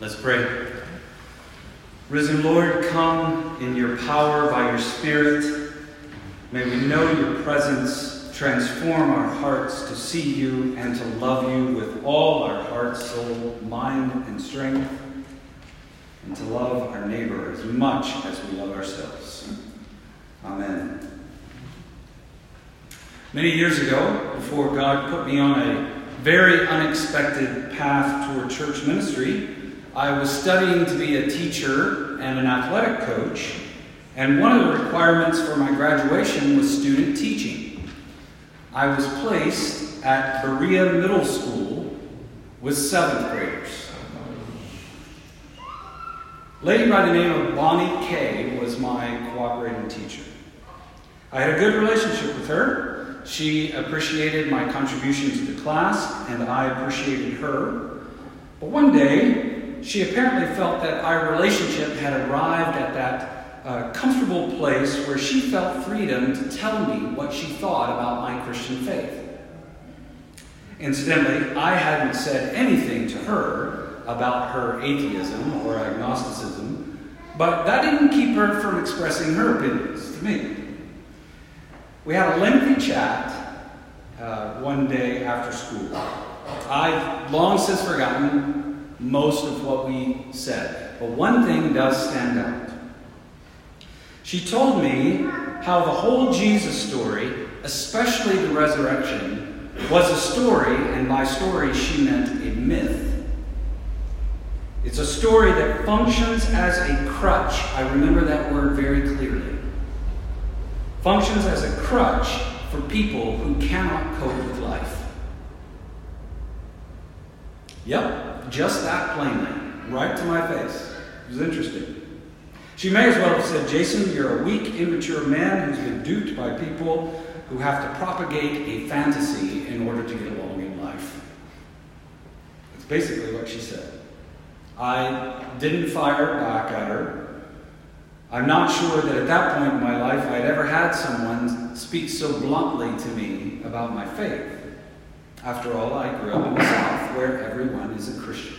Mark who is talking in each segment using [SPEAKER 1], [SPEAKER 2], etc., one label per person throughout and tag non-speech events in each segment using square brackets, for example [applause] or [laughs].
[SPEAKER 1] Let's pray. Risen Lord, come in your power by your Spirit. May we know your presence, transform our hearts to see you and to love you with all our heart, soul, mind, and strength, and to love our neighbor as much as we love ourselves. Amen. Many years ago, before God put me on a very unexpected path toward church ministry, I was studying to be a teacher and an athletic coach, and one of the requirements for my graduation was student teaching. I was placed at Berea Middle School with seventh graders. A lady by the name of Bonnie Kay was my cooperating teacher. I had a good relationship with her. She appreciated my contribution to the class, and I appreciated her. But one day, she apparently felt that our relationship had arrived at that uh, comfortable place where she felt freedom to tell me what she thought about my Christian faith. Incidentally, I hadn't said anything to her about her atheism or agnosticism, but that didn't keep her from expressing her opinions to me. We had a lengthy chat uh, one day after school. I've long since forgotten most of what we said. But one thing does stand out. She told me how the whole Jesus story, especially the resurrection, was a story, and by story she meant a myth. It's a story that functions as a crutch. I remember that word very clearly. Functions as a crutch for people who cannot cope with life. Yep, just that plainly, right to my face. It was interesting. She may as well have said, Jason, you're a weak, immature man who's been duped by people who have to propagate a fantasy in order to get along in life. That's basically what she said. I didn't fire back at her. I'm not sure that at that point in my life I'd ever had someone speak so bluntly to me about my faith. After all, I grew up in the South where everyone is a Christian.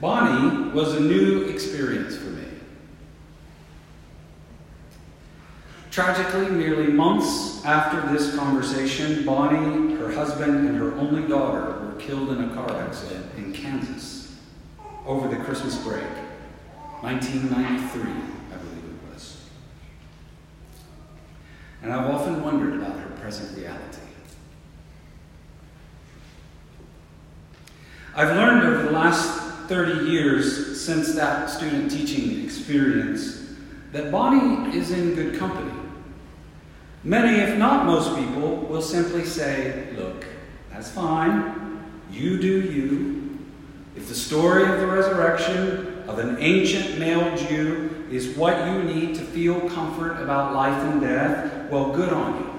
[SPEAKER 1] Bonnie was a new experience for me. Tragically, merely months after this conversation, Bonnie, her husband, and her only daughter were killed in a car accident in Kansas over the Christmas break, 1993, I believe it was. And I've often wondered about her present reality. I've learned over the last 30 years since that student teaching experience that Bonnie is in good company. Many, if not most people, will simply say, Look, that's fine. You do you. If the story of the resurrection of an ancient male Jew is what you need to feel comfort about life and death, well, good on you.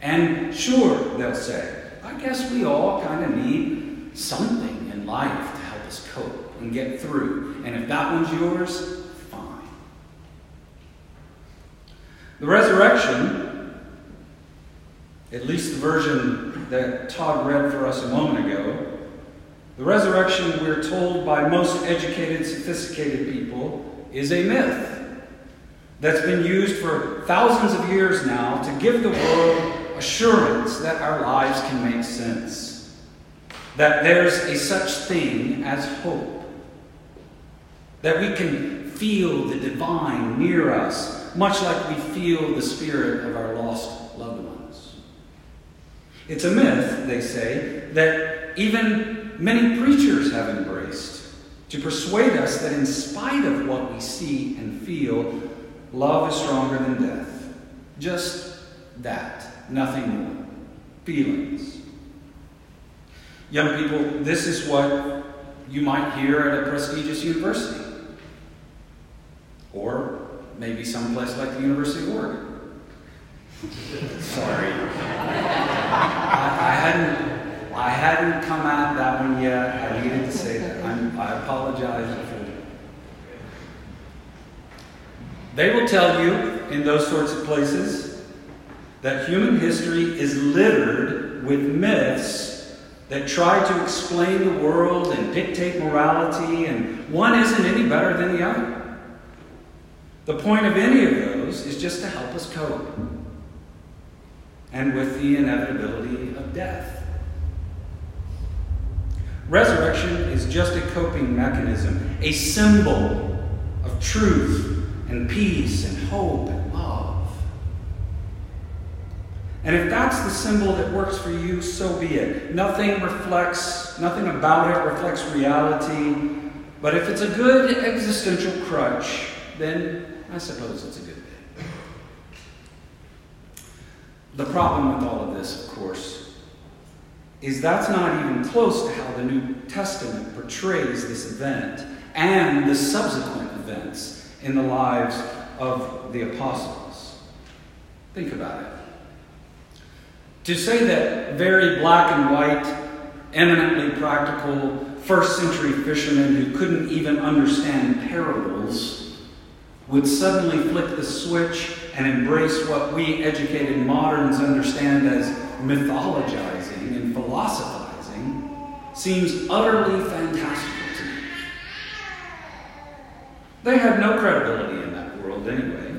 [SPEAKER 1] And sure, they'll say, I guess we all kind of need something in life to help us cope and get through. And if that one's yours, fine. The resurrection, at least the version that Todd read for us a moment ago, the resurrection, we're told by most educated, sophisticated people, is a myth that's been used for thousands of years now to give the world assurance that our lives can make sense that there's a such thing as hope, that we can feel the divine near us, much like we feel the spirit of our lost loved ones. It's a myth, they say, that even many preachers have embraced to persuade us that in spite of what we see and feel, love is stronger than death. Just that, nothing more. Feelings. Young people, this is what you might hear at a prestigious university. Or maybe someplace like the University of Oregon. Sorry. I, I, hadn't I hadn't come at that one yet. I needed to say that. I'm, I apologize for They will tell you in those sorts of places that human history is littered with myths that try to explain the world and dictate morality, and one isn't any better than the other. The point of any of those is just to help us cope, and with the inevitability of death. Resurrection is just a coping mechanism, a symbol of truth and peace and hope and love. And if that's the symbol that works for you, so be it. Nothing reflects, nothing about it reflects reality. But if it's a good existential crutch, then I suppose it's a good thing. The problem with all of this, of course, is that's not even close to how the New Testament portrays this event and the subsequent events in the lives of the apostles. Think about it. To say that very black and white, eminently practical, first century fishermen who couldn't even understand parables would suddenly flick the switch and embrace what we educated moderns understand as mythologizing and philosophizing seems utterly fantastical to me. They had no credibility in that world anyway.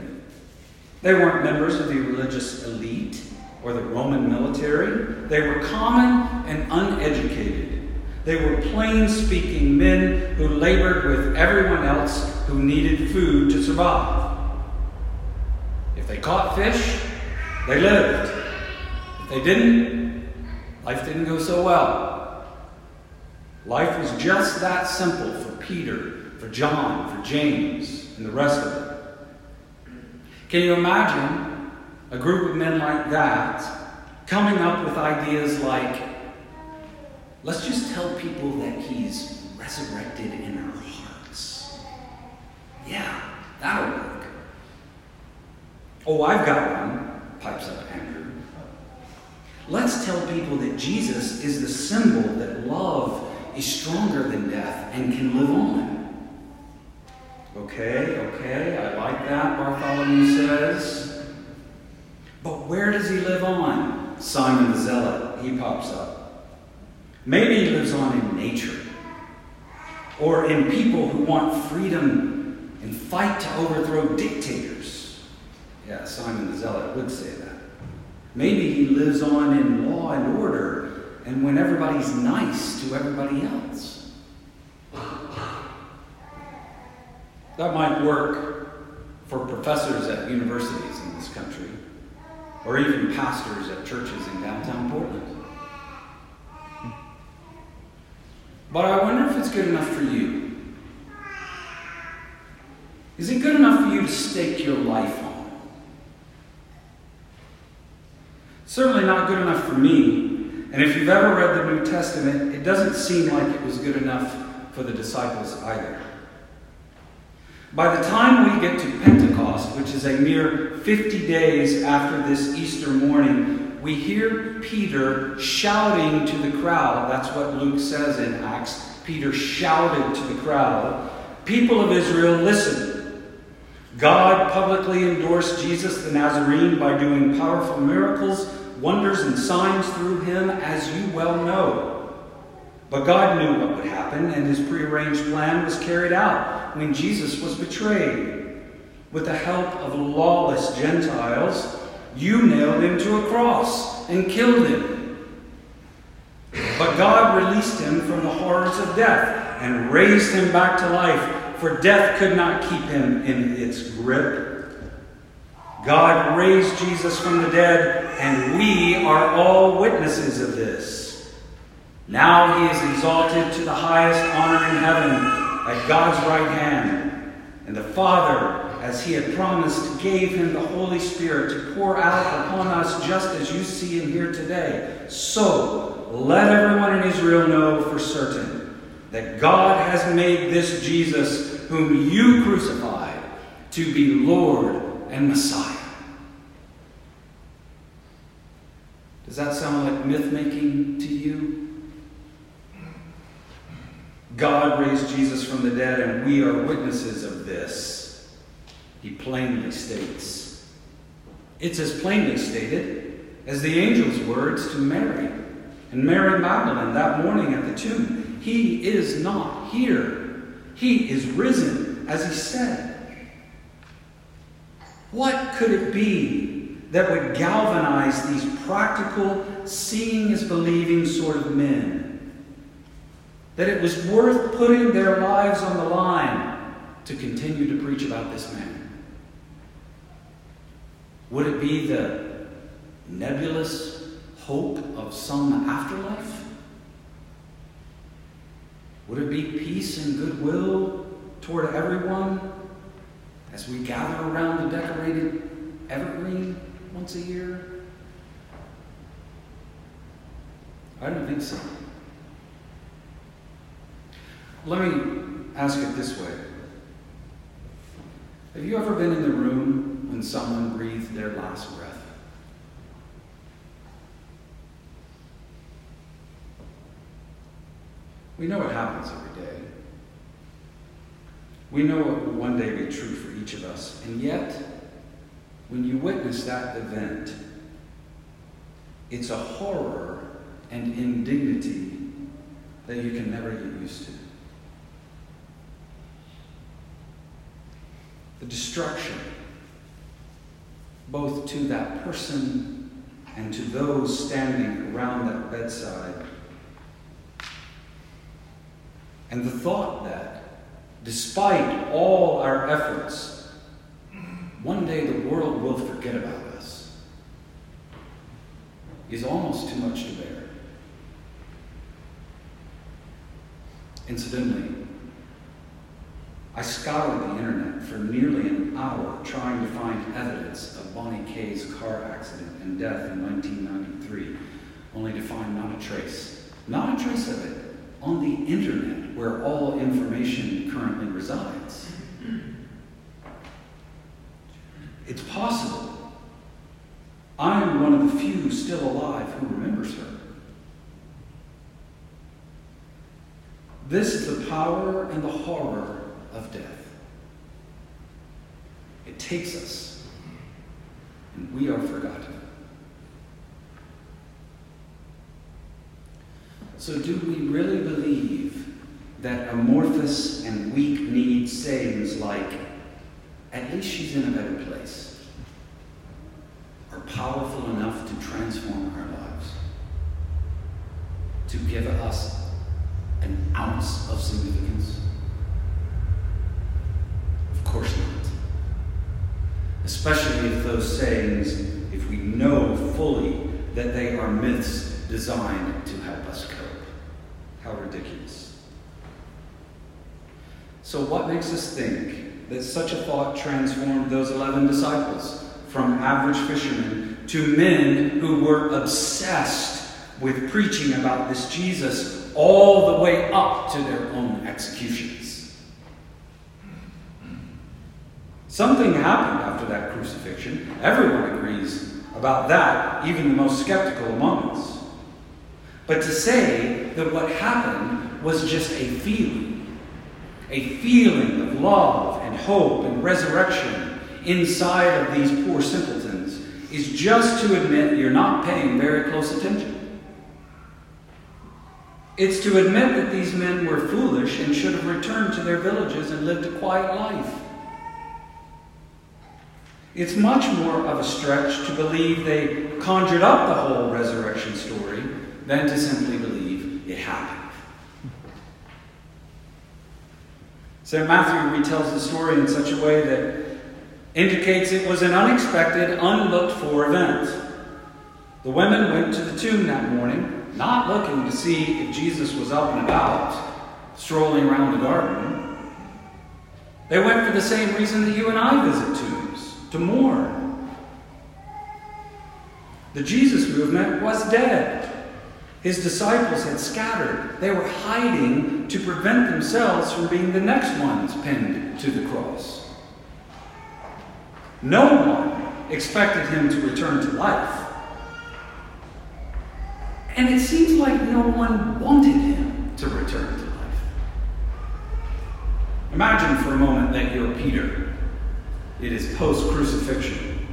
[SPEAKER 1] They weren't members of the religious elite or the Roman military. They were common and uneducated. They were plain speaking men who labored with everyone else who needed food to survive. If they caught fish, they lived. If they didn't, life didn't go so well. Life was just that simple for Peter, for John, for James, and the rest of them. Can you imagine a group of men like that coming up with ideas like, let's just tell people that he's resurrected in our hearts? Yeah, that'll work. Oh, I've got one, pipes up Andrew. Let's tell people that Jesus is the symbol that love is stronger than death and can live on. Okay, okay, I like that, Bartholomew says. But where does he live on? Simon the Zealot, he pops up. Maybe he lives on in nature, or in people who want freedom and fight to overthrow dictators. Yeah, Simon the Zealot would say that. Maybe he lives on in law and order and when everybody's nice to everybody else. That might work for professors at universities in this country, or even pastors at churches in downtown Portland. But I wonder if it's good enough for you. Is it good enough for you to stake your life on? Certainly not good enough for me. And if you've ever read the New Testament, it doesn't seem like it was good enough for the disciples either. By the time we get to Pentecost, which is a mere 50 days after this Easter morning, we hear Peter shouting to the crowd. That's what Luke says in Acts. Peter shouted to the crowd, People of Israel, listen. God publicly endorsed Jesus the Nazarene by doing powerful miracles, wonders, and signs through him, as you well know. But God knew what would happen, and his prearranged plan was carried out when Jesus was betrayed. With the help of lawless Gentiles, you nailed him to a cross and killed him. But God released him from the horrors of death and raised him back to life, for death could not keep him in its grip. God raised Jesus from the dead, and we are all witnesses of this. Now he is exalted to the highest honor in heaven at God's right hand. And the Father, as he had promised, gave him the Holy Spirit to pour out upon us just as you see and hear today. So let everyone in Israel know for certain that God has made this Jesus, whom you crucified, to be Lord and Messiah. Does that sound like myth making to you? God raised Jesus from the dead, and we are witnesses of this. He plainly states. It's as plainly stated as the angel's words to Mary and Mary Magdalene that morning at the tomb. He is not here. He is risen, as he said. What could it be that would galvanize these practical, seeing is believing sort of men? That it was worth putting their lives on the line to continue to preach about this man? Would it be the nebulous hope of some afterlife? Would it be peace and goodwill toward everyone as we gather around the decorated evergreen once a year? I don't think so. Let me ask it this way Have you ever been in the room when someone breathed their last breath? We know it happens every day. We know it will one day be true for each of us. And yet, when you witness that event, it's a horror and indignity that you can never get used to. The destruction, both to that person and to those standing around that bedside. And the thought that, despite all our efforts, one day the world will forget about us is almost too much to bear. Incidentally, I scoured the internet for nearly an hour trying to find evidence of Bonnie Kay's car accident and death in 1993, only to find not a trace. Not a trace of it on the internet where all information currently resides. It's possible. I am one of the few still alive who remembers her. This is the power and the horror of death. It takes us, and we are forgotten. So, do we really believe that amorphous and weak need sayings like, at least she's in a better place, are powerful enough to transform our lives? To give us an ounce of significance? Of course not. Especially if those sayings, if we know fully that they are myths designed to help us cope. How ridiculous. So, what makes us think that such a thought transformed those 11 disciples from average fishermen to men who were obsessed with preaching about this Jesus all the way up to their own executions? Something happened after that crucifixion. Everyone agrees about that, even the most skeptical among us. But to say that what happened was just a feeling, a feeling of love and hope and resurrection inside of these poor simpletons, is just to admit you're not paying very close attention. It's to admit that these men were foolish and should have returned to their villages and lived a quiet life. It's much more of a stretch to believe they conjured up the whole resurrection story than to simply believe it happened. St. Matthew retells the story in such a way that indicates it was an unexpected, unlooked for event. The women went to the tomb that morning, not looking to see if Jesus was up and about, strolling around the garden. They went for the same reason that you and I visit tombs to mourn. The Jesus movement was dead. His disciples had scattered. They were hiding to prevent themselves from being the next ones pinned to the cross. No one expected him to return to life. And it seems like no one wanted him to return to life. Imagine for a moment that you're Peter. It is post crucifixion.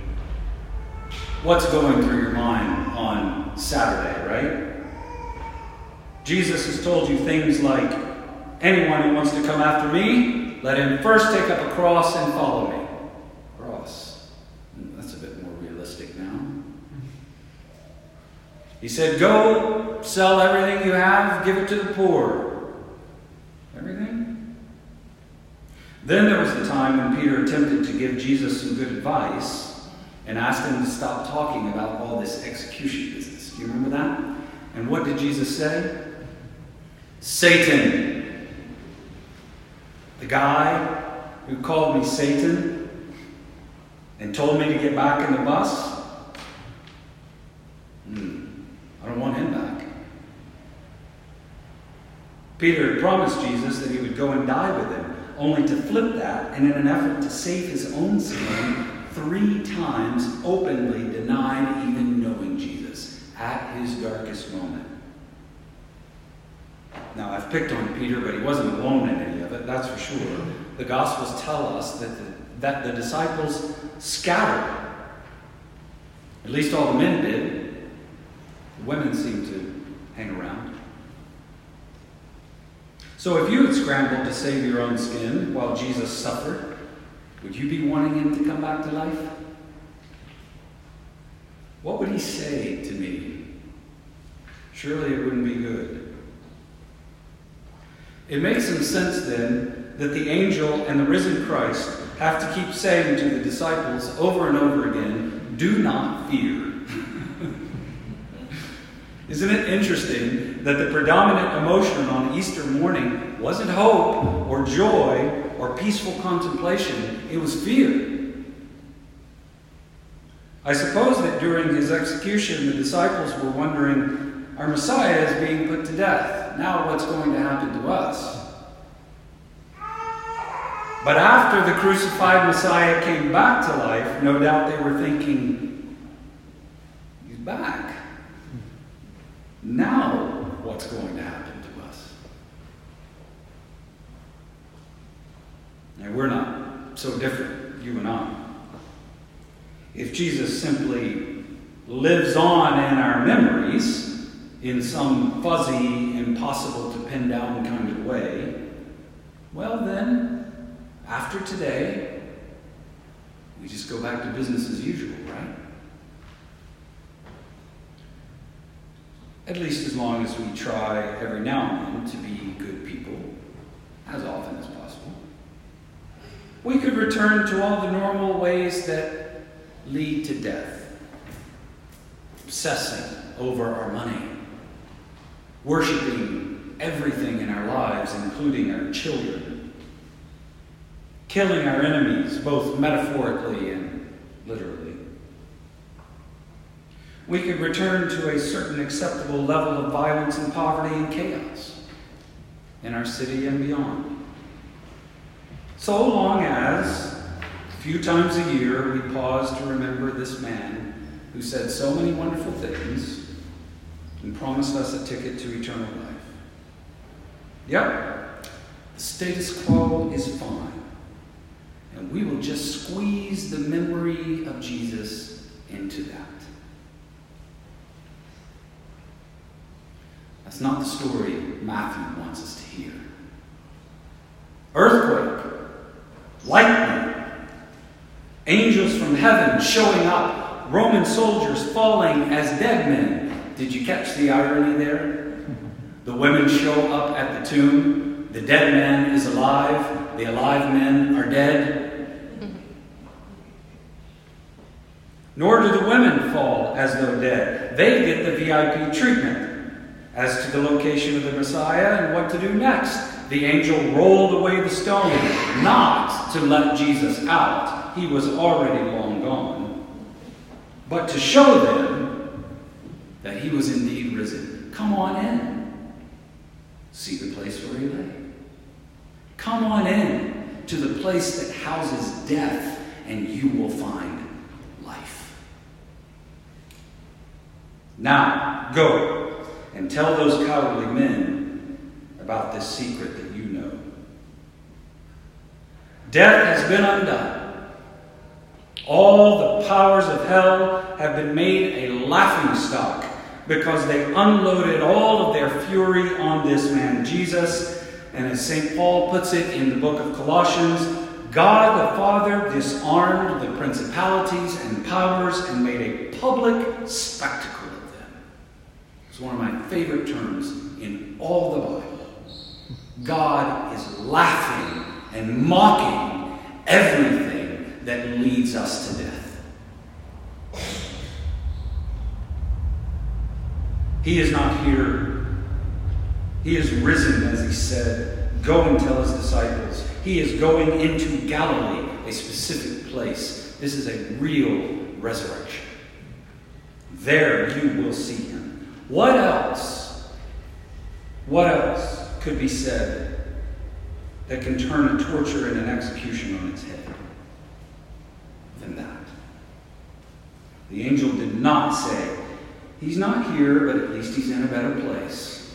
[SPEAKER 1] What's going through your mind on Saturday, right? Jesus has told you things like, anyone who wants to come after me, let him first take up a cross and follow me. Cross. Hmm, that's a bit more realistic now. He said, Go, sell everything you have, give it to the poor. Everything? Then there was the time when Peter attempted to give Jesus some good advice and asked him to stop talking about all this execution business. Do you remember that? And what did Jesus say? Satan. The guy who called me Satan and told me to get back in the bus. Hmm. I don't want him back. Peter had promised Jesus that he would go and die with him, only to flip that and, in an effort to save his own skin, three times openly denied even knowing Jesus at his darkest moment. Now, I've picked on Peter, but he wasn't alone in any of it, that's for sure. The Gospels tell us that the, that the disciples scattered. At least all the men did. The women seemed to hang around. So, if you had scrambled to save your own skin while Jesus suffered, would you be wanting him to come back to life? What would he say to me? Surely it wouldn't be good. It makes some sense then that the angel and the risen Christ have to keep saying to the disciples over and over again, Do not fear. [laughs] Isn't it interesting that the predominant emotion on Easter morning wasn't hope or joy or peaceful contemplation, it was fear? I suppose that during his execution, the disciples were wondering, Our Messiah is being put to death. Now, what's going to happen to us? But after the crucified Messiah came back to life, no doubt they were thinking, He's back. Now, what's going to happen to us? Now, we're not so different, you and I. If Jesus simply lives on in our memories in some fuzzy, impossible to pin down kind of way, well, then, after today, we just go back to business as usual, right? At least as long as we try every now and then to be good people, as often as possible. We could return to all the normal ways that lead to death. Obsessing over our money, worshiping everything in our lives, including our children, killing our enemies, both metaphorically and literally. We could return to a certain acceptable level of violence and poverty and chaos in our city and beyond. So long as, a few times a year, we pause to remember this man who said so many wonderful things and promised us a ticket to eternal life. Yep, the status quo is fine. And we will just squeeze the memory of Jesus into that. That's not the story Matthew wants us to hear. Earthquake, lightning, angels from heaven showing up, Roman soldiers falling as dead men. Did you catch the irony there? The women show up at the tomb, the dead man is alive, the alive men are dead. Nor do the women fall as though dead. They get the VIP treatment as to the location of the Messiah and what to do next. The angel rolled away the stone, not to let Jesus out. He was already long gone. But to show them that he was indeed risen. Come on in. See the place where he lay. Come on in to the place that houses death, and you will find life. Now, go and tell those cowardly men about this secret that you know. Death has been undone. All the powers of hell have been made a laughing stock because they unloaded all of their fury on this man, Jesus. And as St. Paul puts it in the book of Colossians, God the Father disarmed the principalities and powers and made a public spectacle. It's one of my favorite terms in all the Bible. God is laughing and mocking everything that leads us to death. He is not here. He is risen, as he said. Go and tell his disciples. He is going into Galilee, a specific place. This is a real resurrection. There you will see him. What else? What else could be said that can turn a torture and an execution on its head than that? The angel did not say, He's not here, but at least he's in a better place.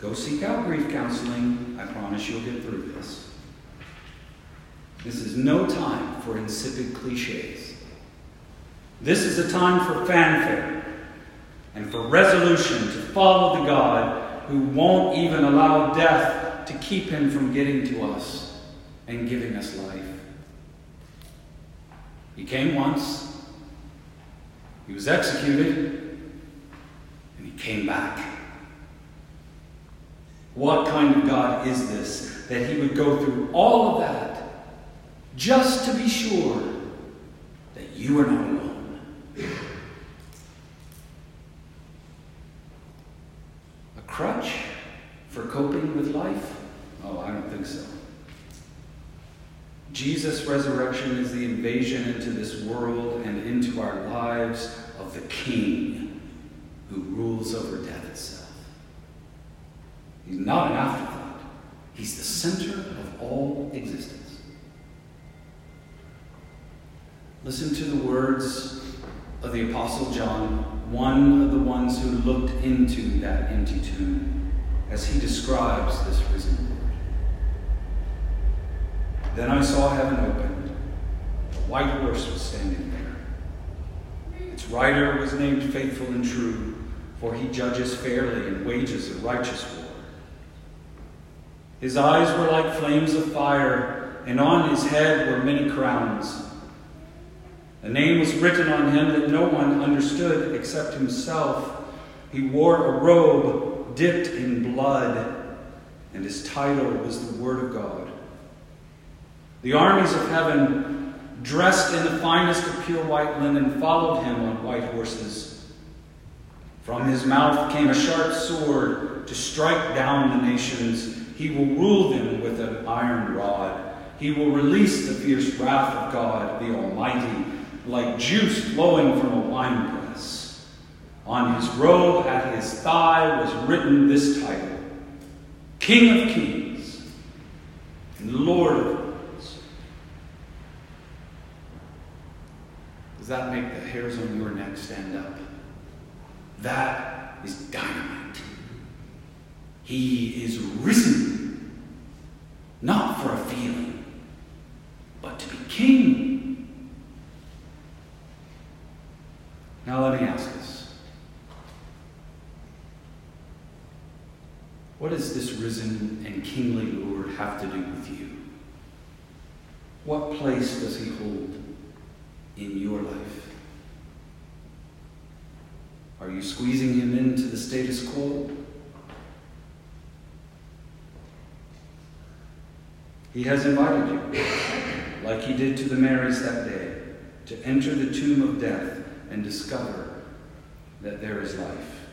[SPEAKER 1] Go seek out grief counseling. I promise you'll get through this. This is no time for insipid cliches. This is a time for fanfare and for resolution to follow the God who won't even allow death to keep him from getting to us and giving us life. He came once, he was executed, and he came back. What kind of God is this that he would go through all of that just to be sure that you are not alone? A crutch for coping with life? Oh, I don't think so. Jesus' resurrection is the invasion into this world and into our lives of the King who rules over death itself. He's not an afterthought, He's the center of all existence. Listen to the words of the Apostle John, one of the ones who looked into that empty tomb, as he describes this risen Lord. Then I saw heaven opened. A white horse was standing there. Its rider was named Faithful and True, for he judges fairly and wages a righteous war. His eyes were like flames of fire, and on his head were many crowns. A name was written on him that no one understood except himself. He wore a robe dipped in blood, and his title was the Word of God. The armies of heaven, dressed in the finest of pure white linen, followed him on white horses. From his mouth came a sharp sword to strike down the nations. He will rule them with an iron rod. He will release the fierce wrath of God, the Almighty, like juice flowing from a winepress. On his robe at his thigh was written this title King of Kings and Lord of Lords. Does that make the hairs on your neck stand up? That is dynamite. He is risen, not for a feeling, but to be king. Now, let me ask us what does this risen and kingly Lord have to do with you? What place does he hold in your life? Are you squeezing him into the status quo? He has invited you, like he did to the Marys that day, to enter the tomb of death and discover that there is life.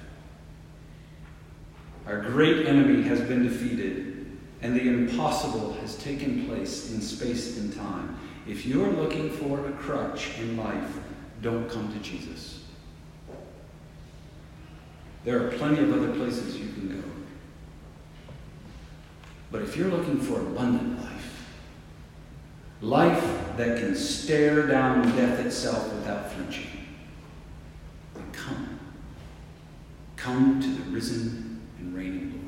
[SPEAKER 1] Our great enemy has been defeated, and the impossible has taken place in space and time. If you're looking for a crutch in life, don't come to Jesus. There are plenty of other places you can go. But if you're looking for abundant life, life that can stare down death itself without flinching, then come. Come to the risen and reigning Lord.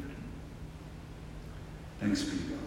[SPEAKER 1] Thanks be to God.